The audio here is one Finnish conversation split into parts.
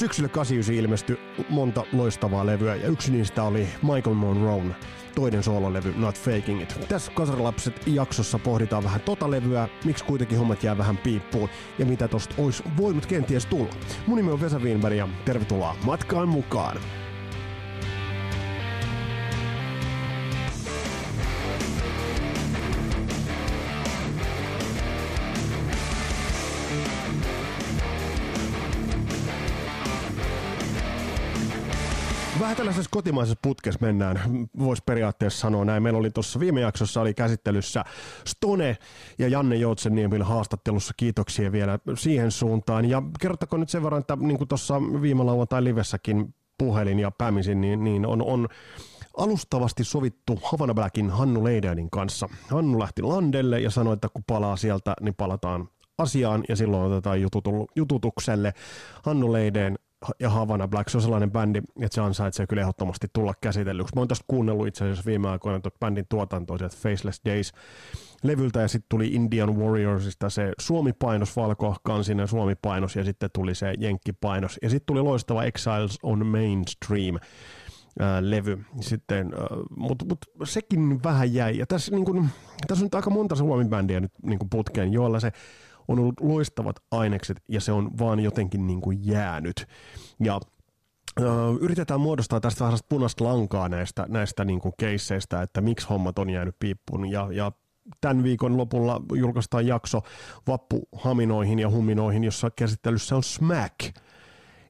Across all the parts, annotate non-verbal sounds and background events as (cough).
Syksyllä 89 ilmestyi monta loistavaa levyä ja yksi niistä oli Michael Monroe toinen soololevy Not Faking It. Tässä Kasarilapset jaksossa pohditaan vähän tota levyä, miksi kuitenkin hommat jää vähän piippuun ja mitä tosta olisi voinut kenties tulla. Mun nimi on Vesa Wienberg ja tervetuloa matkaan mukaan. Tällaisessa kotimaisessa putkessa mennään, voisi periaatteessa sanoa näin. Meillä oli tuossa viime jaksossa oli käsittelyssä Stone ja Janne Joutsenniemen haastattelussa. Kiitoksia vielä siihen suuntaan. Ja kerrottako nyt sen verran, että niin kuin tuossa viime lauantai livessäkin puhelin ja päämisin, niin, niin on, on alustavasti sovittu Havana Blackin Hannu Leidenin kanssa. Hannu lähti landelle ja sanoi, että kun palaa sieltä, niin palataan asiaan ja silloin otetaan jututukselle. Hannu Leiden ja Havana Black, se on sellainen bändi, että se ansaitsee kyllä ehdottomasti tulla käsitellyksi. Mä oon tästä kuunnellut itse asiassa viime aikoina tuot bändin tuotantoa sieltä Faceless Days levyltä ja sitten tuli Indian Warriorsista se Suomi-painos, valkokansinen Suomi-painos ja sitten tuli se Jenkki-painos ja sitten tuli loistava Exiles on Mainstream levy sitten, mutta mut sekin vähän jäi. Ja tässä, niin kun, tässä on nyt aika monta Suomi-bändiä nyt niin putkeen, joilla se on ollut loistavat ainekset ja se on vaan jotenkin niin kuin jäänyt. Ja yritetään muodostaa tästä vähän punaista lankaa näistä, näistä niin kuin keisseistä, että miksi hommat on jäänyt piippuun. Ja, ja tämän viikon lopulla julkaistaan jakso vappuhaminoihin ja huminoihin, jossa käsittelyssä on Smack –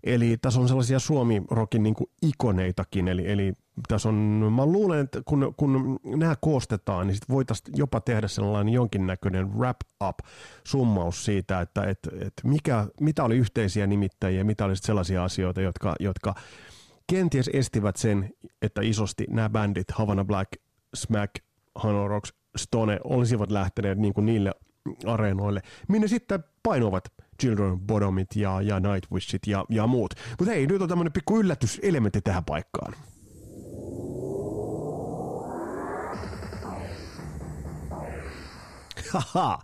Eli tässä on sellaisia Suomi-rokin niin ikoneitakin, eli, eli tässä on, mä luulen, että kun, kun nämä koostetaan, niin sit voitaisiin jopa tehdä sellainen jonkinnäköinen wrap-up summaus siitä, että, että, että mikä, mitä oli yhteisiä nimittäjiä, mitä oli sellaisia asioita, jotka, jotka kenties estivät sen, että isosti nämä bändit, Havana Black, Smack, Hano Rocks, Stone, olisivat lähteneet niin kuin niille areenoille, minne sitten painovat Children Bottomit ja, ja Nightwishit ja, ja muut. Mutta hei, nyt on tämmöinen pikku yllätyselementti tähän paikkaan. Haha,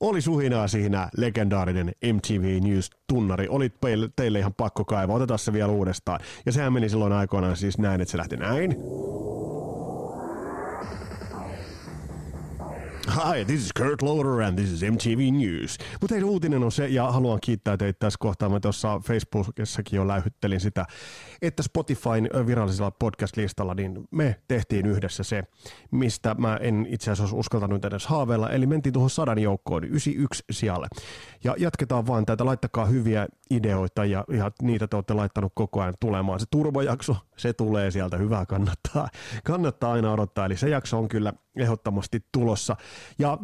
oli suhinaa siinä legendaarinen MTV News-tunnari. Olit teille ihan pakko kaivaa. Otetaan se vielä uudestaan. Ja sehän meni silloin aikoinaan siis näin, että se lähti näin. Hi, this is Kurt Loder and this is MTV News. Mutta hei, uutinen on se, ja haluan kiittää teitä tässä kohtaa. Mä tuossa Facebookissakin jo lähyttelin sitä, että Spotifyn virallisella podcast-listalla, niin me tehtiin yhdessä se, mistä mä en itse asiassa uskaltanut edes haaveilla, eli mentiin tuohon sadan joukkoon, 91 sijalle. Ja jatketaan vaan tätä, laittakaa hyviä ideoita, ja, ja niitä te olette laittanut koko ajan tulemaan. Se turbojakso, se tulee sieltä, hyvää kannattaa, kannattaa aina odottaa, eli se jakso on kyllä ehdottomasti tulossa. Ja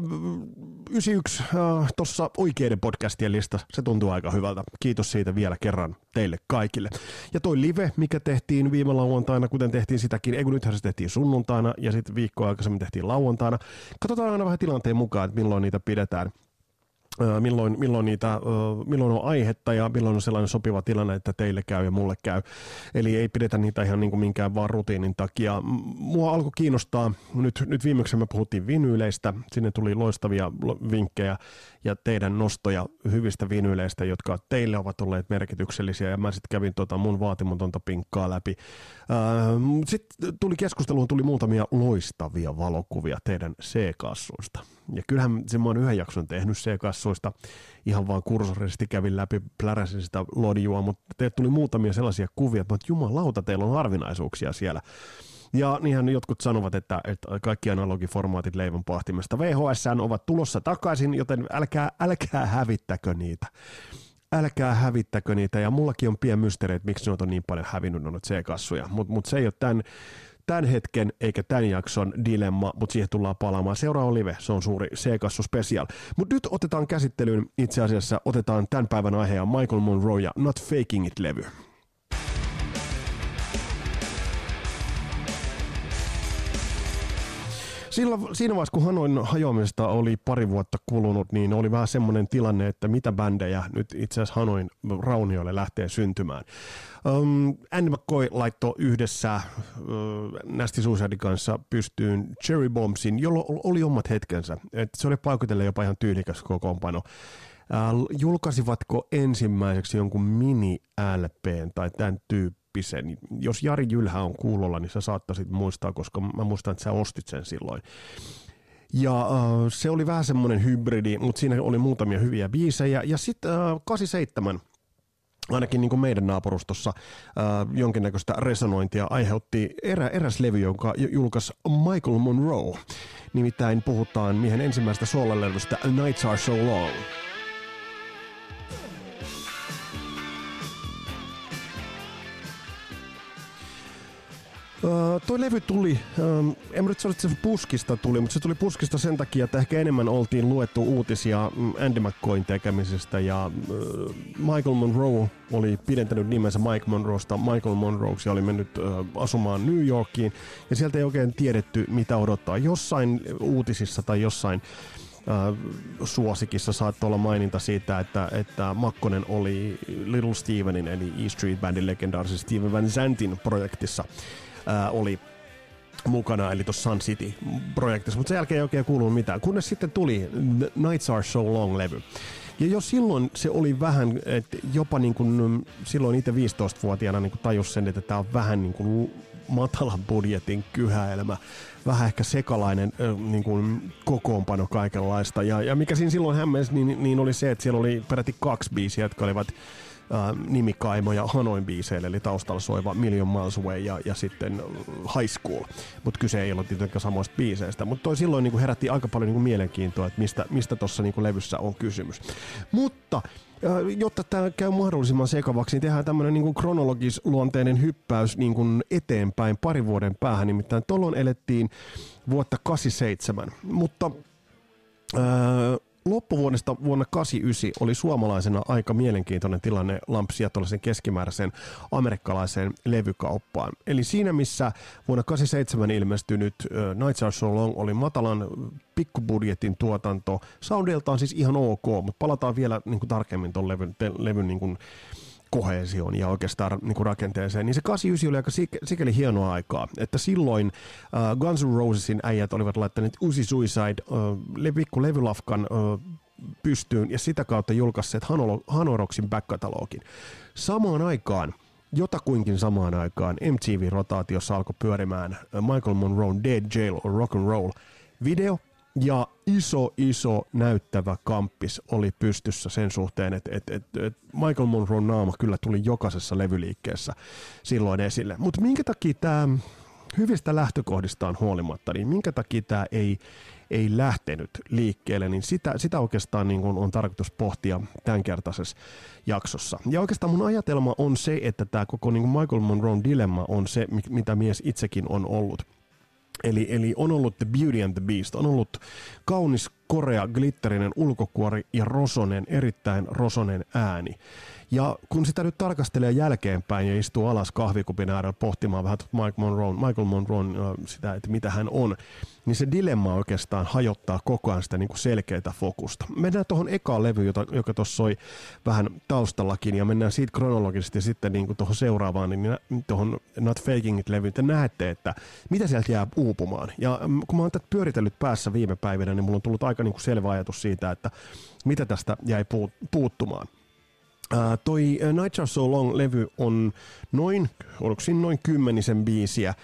91 äh, tuossa oikeiden podcastien lista, se tuntuu aika hyvältä. Kiitos siitä vielä kerran teille kaikille. Ja toi live, mikä tehtiin viime lauantaina, kuten tehtiin sitäkin, ei kun nythän se tehtiin sunnuntaina ja sitten viikkoa aikaisemmin tehtiin lauantaina. Katsotaan aina vähän tilanteen mukaan, että milloin niitä pidetään milloin, milloin, niitä, milloin on aihetta ja milloin on sellainen sopiva tilanne, että teille käy ja mulle käy. Eli ei pidetä niitä ihan niin kuin minkään vaan rutiinin takia. Mua alkoi kiinnostaa, nyt, nyt viimeksi me puhuttiin vinyyleistä, sinne tuli loistavia vinkkejä ja teidän nostoja hyvistä vinyyleistä, jotka teille ovat olleet merkityksellisiä ja mä sitten kävin tota mun vaatimatonta pinkkaa läpi. Sitten tuli keskusteluun tuli muutamia loistavia valokuvia teidän C-kassuista. Ja kyllähän se mä oon yhden jakson tehnyt C-kassuista, ihan vaan kursorisesti kävin läpi, pläräsin sitä lodjua, mutta teille tuli muutamia sellaisia kuvia, että jumalauta, teillä on harvinaisuuksia siellä. Ja niinhän jotkut sanovat, että, että kaikki analogiformaatit leivon pahtimesta VHS ovat tulossa takaisin, joten älkää, älkää hävittäkö niitä. Älkää hävittäkö niitä, ja mullakin on pien mysteeri, että miksi ne on niin paljon hävinnyt noita C-kassuja, mutta mut se ei ole tämän, tämän hetken eikä tämän jakson dilemma, mutta siihen tullaan palaamaan. Seuraava live, se on suuri C-kassu special. Mutta nyt otetaan käsittelyyn, itse asiassa otetaan tämän päivän aihe ja Michael Monroe ja Not Faking It-levy. Sillä, siinä vaiheessa, kun Hanoin hajoamista oli pari vuotta kulunut, niin oli vähän semmoinen tilanne, että mitä bändejä nyt itse asiassa Hanoin raunioille lähtee syntymään. Um, Andy McCoy laittoi yhdessä uh, Nasty Suicide kanssa pystyyn Cherry Bombsin, jolla oli omat hetkensä. Et se oli paikotelle jopa ihan tyylikäs kokoonpano. julkaisivatko ensimmäiseksi jonkun mini-LPn tai tämän tyyppisen. Jos Jari Jylhä on kuulolla, niin sä saattaisit muistaa, koska mä muistan, että sä ostit sen silloin. Ja uh, se oli vähän semmoinen hybridi, mutta siinä oli muutamia hyviä biisejä. Ja sitten uh, 87 ainakin niin kuin meidän naapurustossa äh, jonkinnäköistä resonointia aiheutti erä, eräs levy, jonka julkaisi Michael Monroe. Nimittäin puhutaan miehen ensimmäistä soolalevystä Nights Are So Long. Uh, toi levy tuli, um, en nyt sano, että se puskista tuli, mutta se tuli puskista sen takia, että ehkä enemmän oltiin luettu uutisia mm, Andy McCoyn tekemisestä ja uh, Michael Monroe oli pidentänyt nimensä Mike Monroesta Michael Monroeksi ja oli mennyt uh, asumaan New Yorkiin ja sieltä ei oikein tiedetty mitä odottaa. Jossain uutisissa tai jossain Uh, suosikissa saattoi olla maininta siitä, että, että Makkonen oli Little Stevenin eli E Street Bandin legendaarisen Steven Van Zantin projektissa ää, oli mukana, eli tuossa Sun City-projektissa, mutta sen jälkeen ei oikein kuulunut mitään, kunnes sitten tuli Nights Are So Long-levy. Ja jo silloin se oli vähän, että jopa niin kuin silloin itse 15-vuotiaana niin tajus sen, että tämä on vähän niin kuin matalan budjetin kyhäelmä, vähän ehkä sekalainen niin kuin kokoonpano kaikenlaista. Ja, ja mikä siinä silloin hämmensi, niin, niin oli se, että siellä oli peräti kaksi biisiä, jotka olivat äh, nimikaimo ja Hanoin biiseille, eli taustalla soiva Million Miles Away ja, ja sitten High School. Mutta kyse ei ollut tietenkään samoista biiseistä. Mutta toi silloin niin kuin herätti aika paljon niin kuin mielenkiintoa, että mistä, mistä tuossa niin levyssä on kysymys. Mutta jotta tämä käy mahdollisimman sekavaksi, niin tehdään tämmöinen niin kronologisluonteinen hyppäys niin kuin eteenpäin pari vuoden päähän. Nimittäin tuolloin elettiin vuotta 87, mutta... Öö, loppuvuodesta vuonna 89 oli suomalaisena aika mielenkiintoinen tilanne lampsia tuollaisen keskimääräisen amerikkalaiseen levykauppaan. Eli siinä, missä vuonna 87 ilmestynyt Nights Are So Long oli matalan pikkubudjetin tuotanto, soundiltaan siis ihan ok, mutta palataan vielä niin kuin tarkemmin tuon levyn, te, levyn niin kuin, kohesioon ja oikeastaan niin kuin rakenteeseen, niin se 89 oli aika sikäli hienoa aikaa, että silloin uh, Guns N' Rosesin äijät olivat laittaneet Uzi Suicide le- pikku levylafkan uh, pystyyn ja sitä kautta julkaisseet Hanoroksin back-katalogin. Samaan aikaan Jotakuinkin samaan aikaan MTV-rotaatiossa alkoi pyörimään Michael Monroe Dead Jail or Rock and Roll video, ja iso, iso näyttävä kamppis oli pystyssä sen suhteen, että et, et, et Michael Monroe naama kyllä tuli jokaisessa levyliikkeessä silloin esille. Mutta minkä takia tämä hyvistä lähtökohdistaan huolimatta, niin minkä takia tämä ei, ei lähtenyt liikkeelle, niin sitä, sitä oikeastaan niin kun on tarkoitus pohtia tämänkertaisessa jaksossa. Ja oikeastaan mun ajatelma on se, että tämä koko niin Michael Monroe dilemma on se, mitä mies itsekin on ollut – Eli, eli on ollut The Beauty and the Beast, on ollut kaunis korea, glitterinen ulkokuori ja rosonen, erittäin rosonen ääni. Ja kun sitä nyt tarkastelee jälkeenpäin ja istuu alas kahvikupin äärellä pohtimaan vähän Mike Monroe, Michael Monroe sitä, että mitä hän on, niin se dilemma oikeastaan hajottaa koko ajan sitä niin kuin selkeää fokusta. Mennään tuohon ekaan levyyn, jota, joka tuossa soi vähän taustallakin, ja mennään siitä kronologisesti sitten niin tuohon seuraavaan, niin tuohon Not Faking It-levyyn. Te näette, että mitä sieltä jää uupumaan. Ja mm, kun mä oon tätä pyöritellyt päässä viime päivinä, niin mulla on tullut aika niin kuin selvä ajatus siitä, että mitä tästä jäi puuttumaan. Toi Night Are So Long-levy on noin, oliko noin kymmenisen biisiä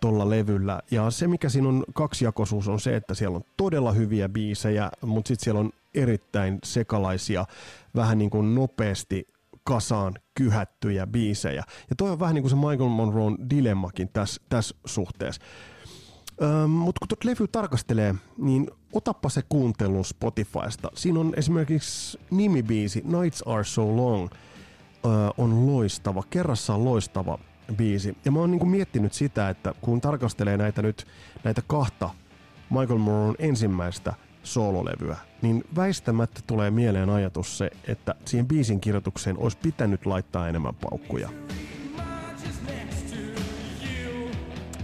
tuolla levyllä. Ja se, mikä siinä on kaksijakoisuus, on se, että siellä on todella hyviä biisejä, mutta sitten siellä on erittäin sekalaisia, vähän niin kuin nopeasti kasaan kyhättyjä biisejä. Ja toi on vähän niin kuin se Michael Monroe dilemmakin tässä, tässä suhteessa. Mutta kun tuota levy tarkastelee, niin otappa se kuuntelu Spotifysta. Siinä on esimerkiksi nimibiisi Nights Are So Long on loistava, kerrassaan loistava biisi. Ja mä oon niinku miettinyt sitä, että kun tarkastelee näitä nyt, näitä kahta Michael Moron ensimmäistä soololevyä, niin väistämättä tulee mieleen ajatus se, että siihen biisin kirjoitukseen olisi pitänyt laittaa enemmän paukkuja.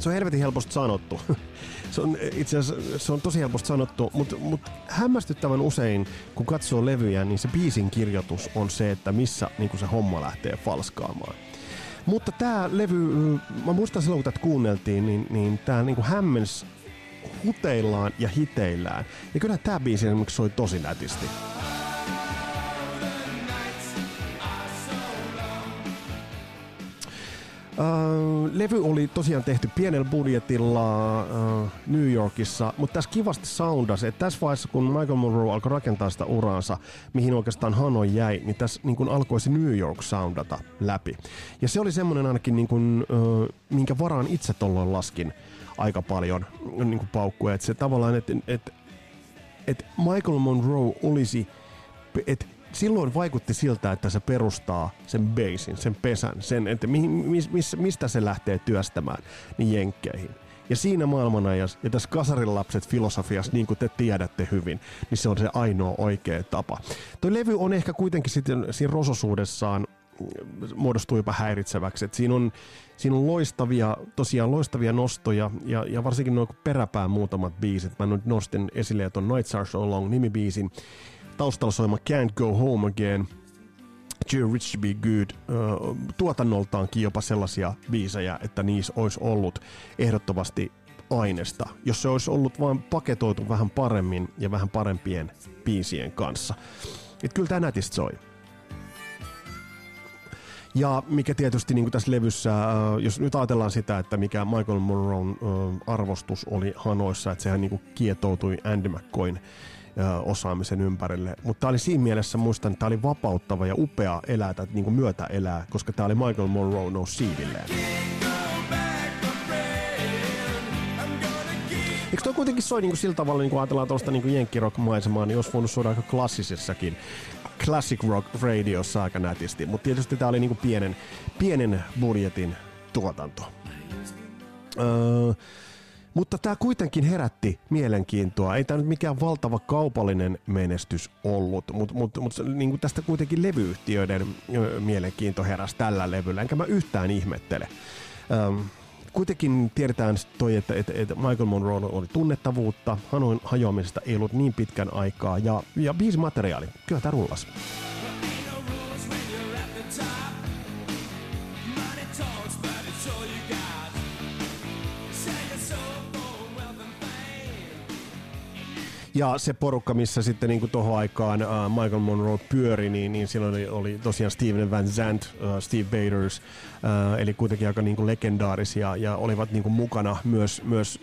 Se on helvetin helposti sanottu. (laughs) se on itse asiassa se on tosi helposti sanottu, mutta, mutta hämmästyttävän usein, kun katsoo levyjä, niin se biisin kirjoitus on se, että missä niin se homma lähtee falskaamaan. Mutta tämä levy, mä muistan silloin kun tätä kuunneltiin, niin, niin tämä niin hämmens huteillaan ja hiteillään. Ja kyllä tämä biisi esimerkiksi soi tosi nätisti. Uh, levy oli tosiaan tehty pienellä budjetilla uh, New Yorkissa, mutta tässä kivasti soundas, että tässä vaiheessa kun Michael Monroe alkoi rakentaa sitä uraansa, mihin oikeastaan Hanoi jäi, niin tässä niin kun alkoi se New York soundata läpi. Ja se oli semmoinen ainakin, niin kun, uh, minkä varaan itse tolloin laskin aika paljon niin paukkuja. Että se tavallaan, että et, et Michael Monroe olisi, että silloin vaikutti siltä, että se perustaa sen basin, sen pesän, sen, että mi, mis, mis, mistä se lähtee työstämään niin jenkkeihin. Ja siinä maailmanajassa ja tässä kasarilapset filosofiassa, niin kuin te tiedätte hyvin, niin se on se ainoa oikea tapa. Toi levy on ehkä kuitenkin sitten siinä rososuudessaan muodostuu jopa häiritseväksi. Et siinä, on, siinä on loistavia, tosiaan loistavia nostoja ja, ja varsinkin noin peräpään muutamat biisit. Mä nyt nostin esille tuon Nights Are So Long nimibiisin. Taustalla soima Can't Go Home Again. Too Rich to Be Good. tuotannoltaankin jopa sellaisia biisejä, että niissä olisi ollut ehdottomasti aineesta, jos se olisi ollut vain paketoitu vähän paremmin ja vähän parempien biisien kanssa. Et kyllä tämä nätistä soi. Ja mikä tietysti niin tässä levyssä, jos nyt ajatellaan sitä, että mikä Michael Monroen äh, arvostus oli Hanoissa, että sehän niin kuin kietoutui Andy McCoyn osaamisen ympärille. Mutta tämä oli siinä mielessä, muistan, että tämä oli vapauttava ja upea elää, tai niin kuin myötä elää, koska tämä oli Michael Monroe nousi siivilleen. Eikö toi kuitenkin soi niin kuin sillä tavalla, niin kuin ajatellaan tuosta niin jenkkirock-maisemaa, niin olisi voinut soida aika klassisessakin classic rock radiossa aika nätisti, mutta tietysti tämä oli niinku pienen, pienen budjetin tuotanto. Öö, mutta tämä kuitenkin herätti mielenkiintoa. Ei tämä nyt mikään valtava kaupallinen menestys ollut, mutta mut, mut, niin tästä kuitenkin levyyhtiöiden mielenkiinto heräsi tällä levyllä, enkä mä yhtään ihmettele. Öö, kuitenkin tiedetään toi, että, että, että Michael Monroe oli tunnettavuutta, Hanoin hajoamisesta ei ollut niin pitkän aikaa ja, ja biisi materiaali, kyllä tämä rullas. Ja se porukka, missä sitten niin tuohon aikaan uh, Michael Monroe pyöri, niin, niin silloin oli, oli tosiaan Steven Van Zandt, uh, Steve Baders, uh, eli kuitenkin aika niin kuin legendaarisia ja olivat niin kuin mukana myös, myös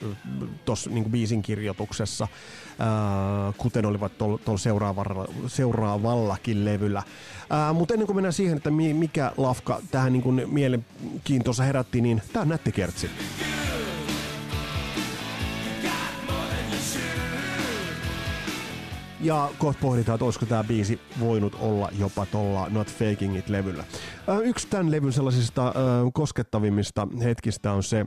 tuossa niin biisin kirjoituksessa, uh, kuten olivat tuolla seuraavalla, seuraavallakin levyllä. Uh, mutta ennen kuin mennään siihen, että mikä lafka tähän niin kuin mielenkiintoisa herätti, niin tämä on nätti kertsi. Ja kohta pohditaan, että olisiko tämä biisi voinut olla jopa tuolla Not Faking It-levyllä. Yksi tämän levyn sellaisista koskettavimmista hetkistä on se,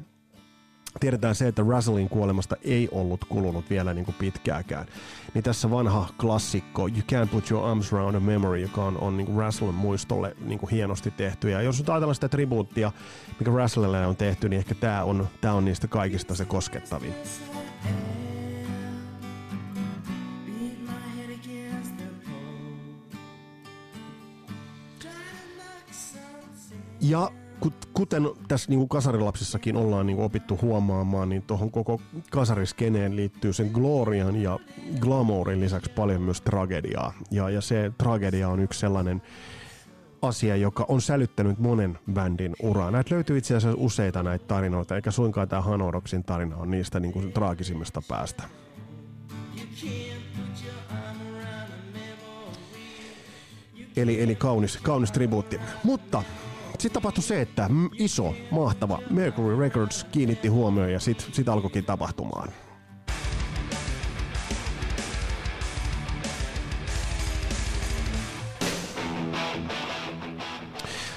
tiedetään se, että Russellin kuolemasta ei ollut kulunut vielä niin kuin pitkääkään. Niin tässä vanha klassikko You Can't Put Your Arms Around a Memory, joka on, on niin Russellin muistolle niin kuin hienosti tehty. Ja jos nyt ajatellaan sitä tribuuttia, mikä Russellille on tehty, niin ehkä tämä on, tämä on niistä kaikista se koskettavin. Ja kuten tässä niin kuin kasarilapsissakin ollaan niin kuin opittu huomaamaan, niin tuohon koko kasariskeneen liittyy sen glorian ja glamourin lisäksi paljon myös tragediaa. Ja, ja se tragedia on yksi sellainen asia, joka on sälyttänyt monen bändin uraa. Näitä löytyy itse asiassa useita näitä tarinoita, eikä suinkaan tämä Hanoroksin tarina on niistä niin kuin traagisimmista päästä. Eli, eli kaunis, kaunis tribuutti. Mutta sitten tapahtui se, että iso, mahtava Mercury Records kiinnitti huomioon ja sitten sit alkoikin tapahtumaan.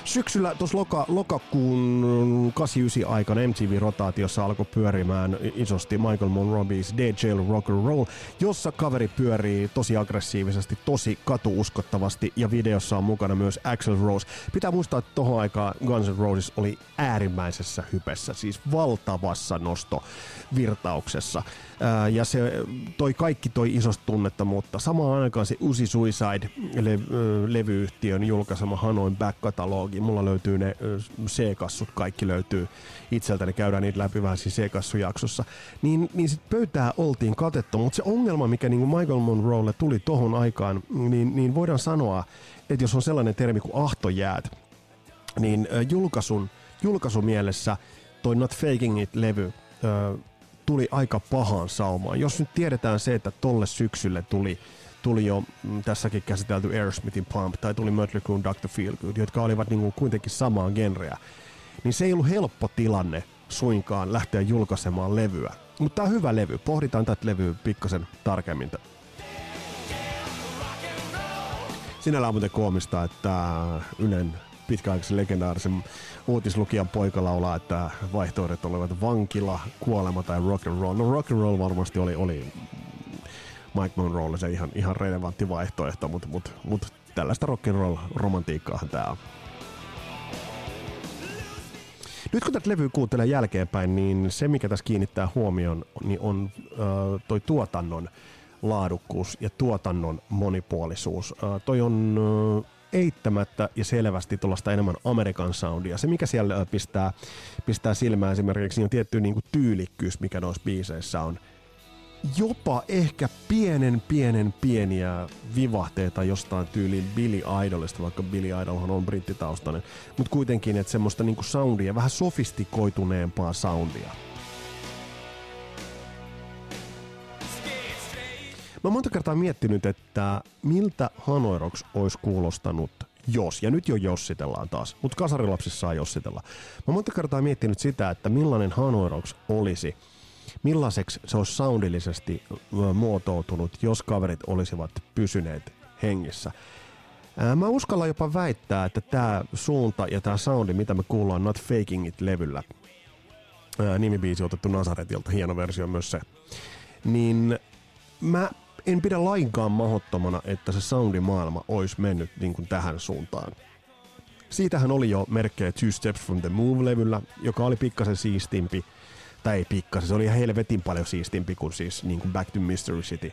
Syksyllä tuossa loka, lokakuun 89 aikana MTV-rotaatiossa alkoi pyörimään isosti Michael Monroe's Dead Jail Rock and Roll, jossa kaveri pyörii tosi aggressiivisesti, tosi katuuskottavasti ja videossa on mukana myös Axel Rose. Pitää muistaa, että tohon aikaan Guns N' Roses oli äärimmäisessä hypessä, siis valtavassa nostovirtauksessa. Ää, ja se toi kaikki toi isosta tunnetta, mutta samaan aikaan se Uzi Suicide-levyyhtiön julkaisema Hanoin back-katalogi, mulla löytyy ne C-kassut, kaikki löytyy itseltäni, käydään niitä läpi vähän siinä C-kassujaksossa, niin, niin sit pöytää oltiin katettu, mutta se ongelma, mikä niin kuin Michael Monroelle tuli tohon aikaan, niin, niin voidaan sanoa, että jos on sellainen termi kuin ahtojäät, niin julkaisun julkaisumielessä toi Not Faking It-levy tuli aika pahaan saumaan. Jos nyt tiedetään se, että tolle syksylle tuli, tuli jo mm, tässäkin käsitelty Aerosmithin Pump tai tuli Mötley Crue Dr. Feelgood, jotka olivat niin kuin kuitenkin samaa genreä, niin se ei ollut helppo tilanne suinkaan lähteä julkaisemaan levyä. Mutta tämä on hyvä levy. Pohditaan tätä levyä pikkasen tarkemmin. Sinällään on muuten koomista, että Ylen pitkäaikaisen legendaarisen uutislukijan poika laulaa, että vaihtoehdot olivat vankila, kuolema tai rock and roll. No rock and roll varmasti oli, oli Mike Monroelle se ihan, ihan relevantti vaihtoehto, mutta mut, mut tällaista rock and roll romantiikkaahan tää on. Nyt kun tätä levyä kuuntelee jälkeenpäin, niin se mikä tässä kiinnittää huomioon, niin on äh, toi tuotannon laadukkuus ja tuotannon monipuolisuus. Äh, toi on äh, eittämättä ja selvästi tuollaista enemmän Amerikan soundia. Se, mikä siellä pistää, pistää silmään esimerkiksi, niin on tietty niin kuin tyylikkyys, mikä noissa biiseissä on. Jopa ehkä pienen pienen pieniä vivahteita jostain tyyliin Billy Idolista, vaikka Billy Idolhan on brittitaustainen, mutta kuitenkin, että semmoista niin kuin soundia, vähän sofistikoituneempaa soundia. Mä monta kertaa miettinyt, että miltä Hanoiroks olisi kuulostanut jos, ja nyt jo jossitellaan taas, mutta kasarilapsissa saa jossitella. Mä monta kertaa miettinyt sitä, että millainen Hanoiroks olisi, millaiseksi se olisi soundillisesti muotoutunut, jos kaverit olisivat pysyneet hengissä. Mä uskallan jopa väittää, että tämä suunta ja tämä soundi, mitä me kuullaan Not Faking It-levyllä, nimibiisi otettu Nazaretilta, hieno versio myös se, niin mä en pidä lainkaan mahottomana, että se soundimaailma olisi mennyt niin kuin tähän suuntaan. Siitähän oli jo merkkejä Two Steps from the Move-levyllä, joka oli pikkasen siistimpi, tai ei pikkasen, se oli ihan helvetin paljon siistimpi kuin siis niin kuin Back to Mystery City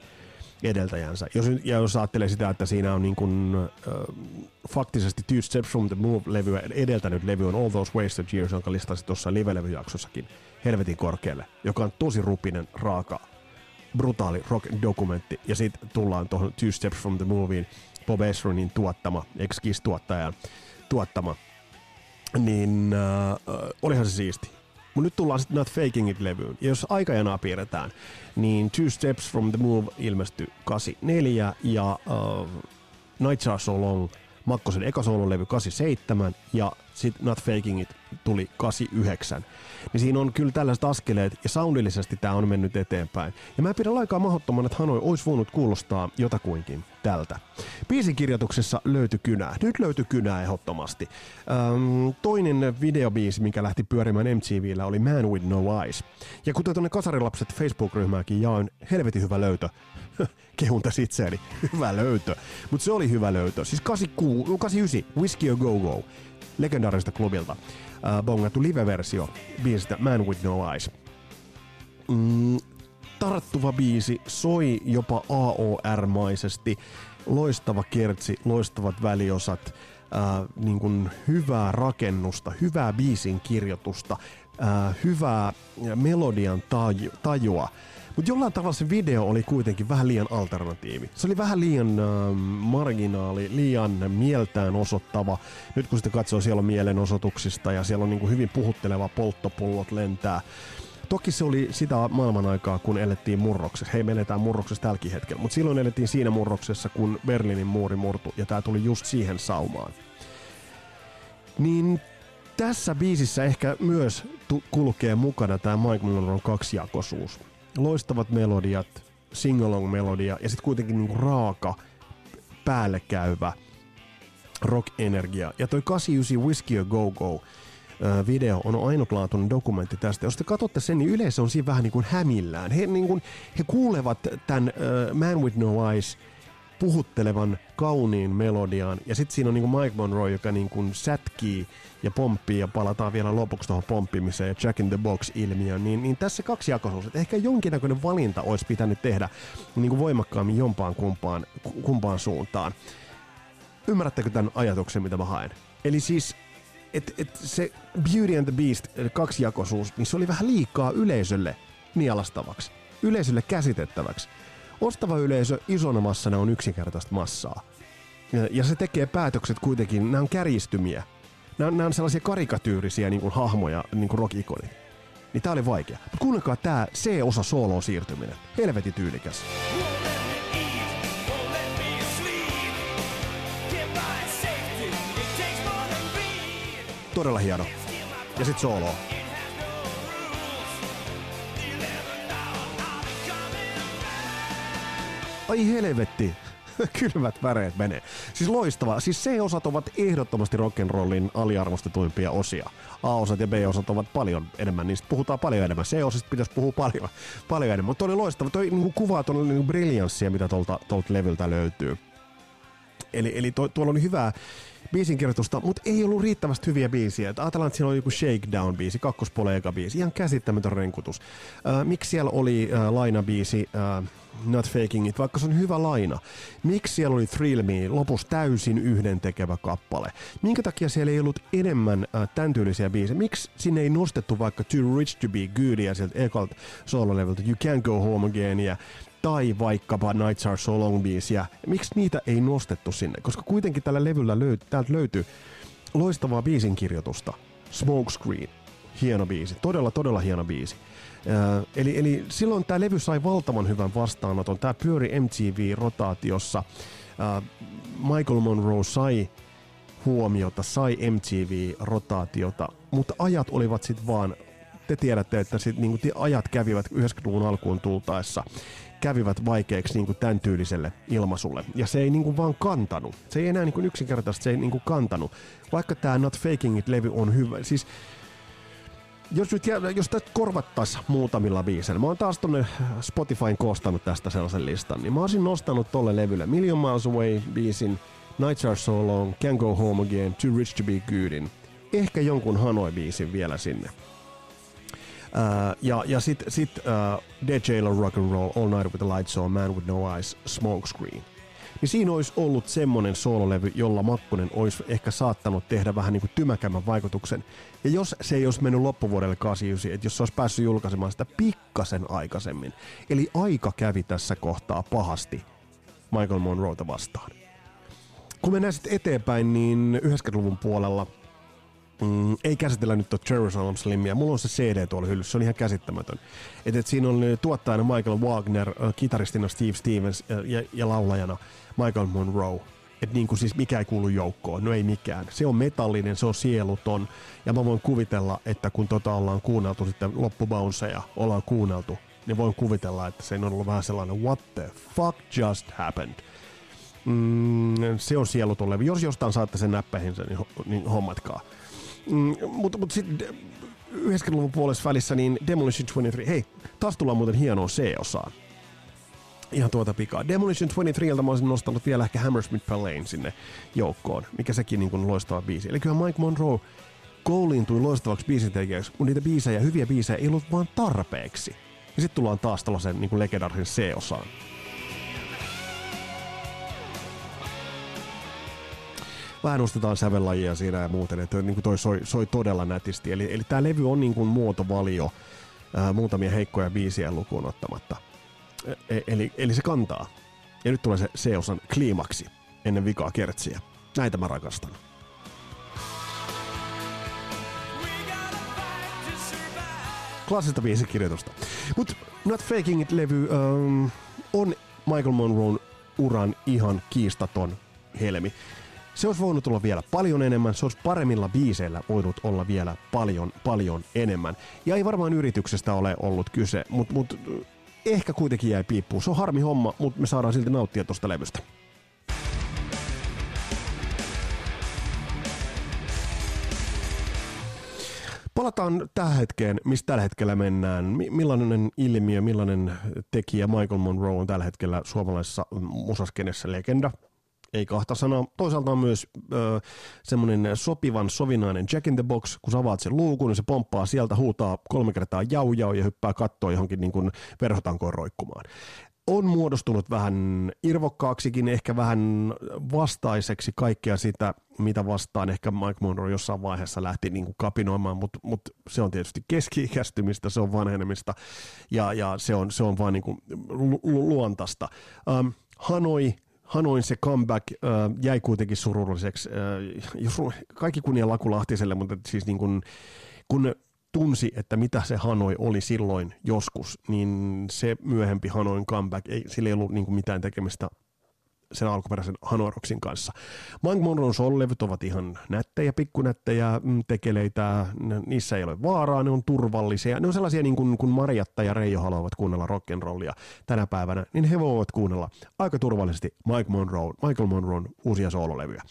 edeltäjänsä. Jos, ja jos ajattelee sitä, että siinä on niin kuin, äh, faktisesti Two Steps from the Move-levyä edeltänyt levy on All Those Wasted Years, jonka listasin tuossa live-levyjaksossakin helvetin korkealle, joka on tosi rupinen, raaka brutaali rock-dokumentti. Ja sitten tullaan tuohon Two Steps from the Movien, Bob Esronin tuottama, ex tuottajan tuottama. Niin äh, olihan se siisti. Mutta nyt tullaan sitten Not Faking It-levyyn. Ja jos aikajanaa piirretään, niin Two Steps from the Move ilmestyi 84 ja uh, Nights Are So Long Makkosen eka levy 87 ja sitten Not Faking It tuli 89 niin siinä on kyllä tällaiset askeleet, ja soundillisesti tämä on mennyt eteenpäin. Ja mä pidän laikaa mahdottoman, että Hanoi olisi voinut kuulostaa jotakuinkin tältä. Biisin kirjoituksessa löytyi kynää. Nyt löytyi kynää ehdottomasti. Öm, toinen videobiisi, mikä lähti pyörimään MTVllä, oli Man With No Eyes. Ja kuten tuonne Kasarilapset Facebook-ryhmääkin jaoin, helvetin hyvä löytö. (laughs) Kehun tässä itseäni. Hyvä löytö. Mutta se oli hyvä löytö. Siis 86, 89, Whiskey Go Go legendaarista klubilta äh, bongattu live-versio biisistä Man With No Eyes. Mm, tarttuva biisi soi jopa AOR-maisesti. Loistava kertsi, loistavat väliosat, äh, niin kuin hyvää rakennusta, hyvää biisin kirjoitusta, äh, hyvää melodian taju, tajua. Mutta jollain tavalla se video oli kuitenkin vähän liian alternatiivi. Se oli vähän liian äh, marginaali, liian mieltään osoittava. Nyt kun sitä katsoo siellä on mielenosoituksista ja siellä on niin kuin hyvin puhutteleva polttopullot lentää. Toki se oli sitä maailman aikaa, kun elettiin murroksessa. Hei, me eletään murroksessa tälläkin hetkellä. Mutta silloin elettiin siinä murroksessa, kun Berliinin muuri murtu. Ja tämä tuli just siihen saumaan. Niin tässä biisissä ehkä myös kulkee mukana tämä Mike Monroe kaksijakoisuus loistavat melodiat, singalong-melodia ja sitten kuitenkin niinku raaka, päällekäyvä rock-energia. Ja toi 89 Whiskey Go Go video on ainutlaatuinen dokumentti tästä. Jos te katsotte sen, niin yleisö on siinä vähän niin kuin hämillään. He, niin kuin, he kuulevat tämän uh, Man With No Eyes puhuttelevan kauniin melodiaan. Ja sitten siinä on niin kuin Mike Monroe, joka niin kuin sätkii ja pomppii ja palataan vielä lopuksi tuohon pomppimiseen ja Jack in the Box-ilmiöön, niin, niin tässä kaksi jakoisuus, että ehkä jonkinnäköinen valinta olisi pitänyt tehdä niin kuin voimakkaammin jompaan kumpaan, kumpaan suuntaan. Ymmärrättekö tämän ajatuksen, mitä mä haen? Eli siis et, et se Beauty and the Beast kaksijakoisuus, niin se oli vähän liikaa yleisölle nialastavaksi, yleisölle käsitettäväksi. Ostava yleisö isona massana on yksinkertaista massaa. Ja, se tekee päätökset kuitenkin, nämä on kärjistymiä Nämä, nämä on sellaisia karikatyyrisiä niin kuin hahmoja, niin kuin rock-ikonit. Niin tää oli vaikea. Mutta kuunnelkaa tää C-osa soloon siirtyminen. Helvetin tyylikäs. Todella hieno. Ja sit solo. Ai helvetti. (laughs) Kylmät väreet menee. Siis loistava. Siis C-osat ovat ehdottomasti rock'n'rollin aliarvostetuimpia osia. A-osat ja B-osat ovat paljon enemmän, niistä puhutaan paljon enemmän. C-osista pitäisi puhua paljon, paljon enemmän. Mutta oli loistava. Toi niin kuvaa tuolla niin briljanssia, mitä tuolta levyltä löytyy. Eli, eli to, tuolla oli hyvää biisinkirjoitusta, mutta ei ollut riittävästi hyviä biisiä. Et ajatellaan, että siinä oli joku Shakedown-biisi, kakkospole eka biisi, ihan käsittämätön renkutus. Äh, miksi siellä oli äh, lainabiisi äh, Not Faking It, vaikka se on hyvä laina? Miksi siellä oli Thrill Me, lopussa täysin yhdentekevä kappale? Minkä takia siellä ei ollut enemmän äh, tämän tyylisiä biisejä? Miksi sinne ei nostettu vaikka Too Rich to Be Goodia sieltä ekalta solo-leveltä, You Can't Go Home Again ja tai vaikkapa Nights Are So Long biisiä. Miksi niitä ei nostettu sinne? Koska kuitenkin tällä levyllä löyt- täältä löytyy loistavaa biisinkirjoitusta. Smokescreen. Hieno biisi. Todella, todella hieno biisi. Äh, eli, eli silloin tämä levy sai valtavan hyvän vastaanoton. Tämä pyöri MTV-rotaatiossa. Äh, Michael Monroe sai huomiota, sai MTV-rotaatiota, mutta ajat olivat sitten vaan te tiedätte, että sit, niinku, ajat kävivät 90-luvun alkuun tultaessa kävivät vaikeiksi niin kuin tämän tyyliselle ilmaisulle. Ja se ei niin kuin vaan kantanut. Se ei enää niin kuin yksinkertaisesti se ei niin kuin kantanut. Vaikka tämä Not Faking It-levy on hyvä. Siis jos nyt jos tästä korvattaisiin muutamilla biiseillä, mä oon taas tonne Spotifyn koostanut tästä sellaisen listan, niin mä olisin nostanut tolle levylle Million Miles Away biisin, Nights Are So Long, Can Go Home Again, Too Rich To Be Goodin. Ehkä jonkun Hanoi-biisin vielä sinne. Uh, ja ja sitten sit, uh, Dead Jailer Rock and Roll, All Night with the Lights On, Man with No Eyes, Smoke Screen. Niin siinä olisi ollut semmonen soololevy, jolla Makkonen olisi ehkä saattanut tehdä vähän niin kuin tymäkämmän vaikutuksen. Ja jos se ei olisi mennyt loppuvuodelle 89, että jos se olisi päässyt julkaisemaan sitä pikkasen aikaisemmin. Eli aika kävi tässä kohtaa pahasti Michael Monroeta vastaan. Kun mennään sitten eteenpäin, niin 90-luvun puolella – Mm, ei käsitellä nyt tuota Jerusalem Slimia. Mulla on se CD tuolla hyllyssä, se on ihan käsittämätön. Et, et siinä on tuottajana Michael Wagner, kitaristina Steve Stevens ja, ja laulajana Michael Monroe. Et niin kuin siis mikä ei kuulu joukkoon, no ei mikään. Se on metallinen, se on sieluton. Ja mä voin kuvitella, että kun tota ollaan kuunneltu sitten loppubounceja, ollaan kuunneltu, niin voin kuvitella, että se on ollut vähän sellainen what the fuck just happened. Mm, se on sieluton levy. Jos jostain saatte sen näppäihin, niin, niin hommatkaa. Mm, mutta mut sitten 90-luvun puolessa välissä niin Demolition 23, hei, taas tullaan muuten hienoa C-osaan. Ihan tuota pikaa. Demolition 23 mä olisin nostanut vielä ehkä Hammersmith Palain sinne joukkoon, mikä sekin niin kuin loistava biisi. Eli kyllä Mike Monroe kouliintui loistavaksi biisintekijäksi, mutta niitä biisejä, hyviä biisejä ei ollut vaan tarpeeksi. Ja sitten tullaan taas tällaisen niin legendaarisen C-osaan. Vähän nostetaan sävellajia siinä ja muuten, että niin toi soi, soi todella nätisti. Eli, eli tämä levy on niin kuin muotovalio ää, muutamia heikkoja biisiä lukuun ottamatta. E, eli, eli se kantaa. Ja nyt tulee se C-osan kliimaksi ennen vikaa kertsiä. Näitä mä rakastan. Klassista biisikirjoitusta. Mutta Not Faking It-levy um, on Michael Monroen uran ihan kiistaton helmi. Se olisi voinut olla vielä paljon enemmän, se olisi paremmilla biiseillä voinut olla vielä paljon, paljon enemmän. Ja ei varmaan yrityksestä ole ollut kyse, mutta mut, ehkä kuitenkin jäi piippuun. Se on harmi homma, mutta me saadaan silti nauttia tuosta levystä. Palataan tähän hetkeen, mistä tällä hetkellä mennään. Millainen ilmiö, millainen tekijä Michael Monroe on tällä hetkellä suomalaisessa musaskenessä legenda? Ei kahta sanaa. Toisaalta on myös ö, semmoinen sopivan sovinainen Jack in the Box, kun sä avaat sen luukun, niin se pomppaa sieltä, huutaa kolme kertaa jau jau ja hyppää kattoon johonkin niin kuin verhotankoon roikkumaan. On muodostunut vähän irvokkaaksikin, ehkä vähän vastaiseksi kaikkea sitä, mitä vastaan ehkä Mike Monroe jossain vaiheessa lähti niin kuin kapinoimaan, mutta mut se on tietysti keski-ikästymistä, se on vanhenemista ja, ja se on, se on vaan niin kuin lu- lu- luontaista. Um, Hanoi Hanoin se comeback äh, jäi kuitenkin surulliseksi. Äh, kaikki kunnia Laku Lahtiselle, mutta siis niin kun, kun tunsi, että mitä se Hanoi oli silloin joskus, niin se myöhempi Hanoin comeback, ei, sillä ei ollut niin mitään tekemistä sen alkuperäisen Hanoroksin kanssa. Mike Monroe sollevyt ovat ihan nättejä, pikkunättejä, mm, tekeleitä, niissä ei ole vaaraa, ne on turvallisia. Ne on sellaisia niin kuin kun Marjatta ja Reijo haluavat kuunnella rock'n'rollia tänä päivänä, niin he voivat kuunnella aika turvallisesti Mike Monroe, Michael Monroen uusia soololevyjä.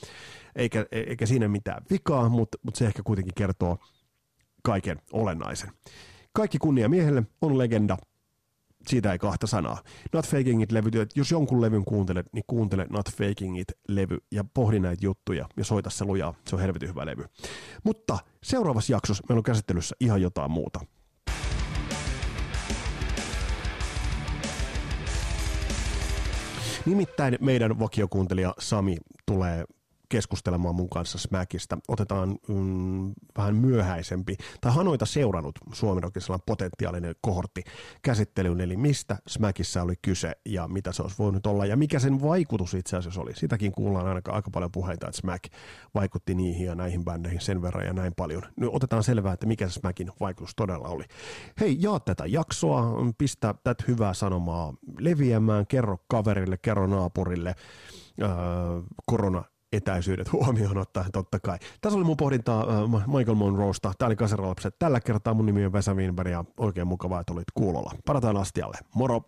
Eikä, eikä siinä mitään vikaa, mutta, mutta se ehkä kuitenkin kertoo kaiken olennaisen. Kaikki kunnia miehelle on legenda, siitä ei kahta sanaa. Not Faking It-levy, jos jonkun levyn kuuntelet, niin kuuntele Not Faking It-levy ja pohdi näitä juttuja ja soita se lujaa. Se on helvetin hyvä levy. Mutta seuraavassa jaksossa meillä on käsittelyssä ihan jotain muuta. Nimittäin meidän vakiokuuntelija Sami tulee keskustelemaan mun kanssa Smackista. Otetaan mm, vähän myöhäisempi, tai Hanoita seurannut Suomen potentiaalinen kohortti käsittelyyn, eli mistä Smackissa oli kyse ja mitä se olisi voinut olla ja mikä sen vaikutus itse asiassa oli. Sitäkin kuullaan aika, aika paljon puheita, että Smack vaikutti niihin ja näihin bändeihin sen verran ja näin paljon. Nyt otetaan selvää, että mikä se Smackin vaikutus todella oli. Hei, jaa tätä jaksoa, pistä tätä hyvää sanomaa leviämään, kerro kaverille, kerro naapurille, öö, korona etäisyydet huomioon ottaen totta kai. Tässä oli mun pohdintaa äh, Michael Monroesta. Tämä oli Kasaralapset. Tällä kertaa mun nimi on Vesa Wienberg ja oikein mukavaa, että olit kuulolla. Parataan astialle. Moro!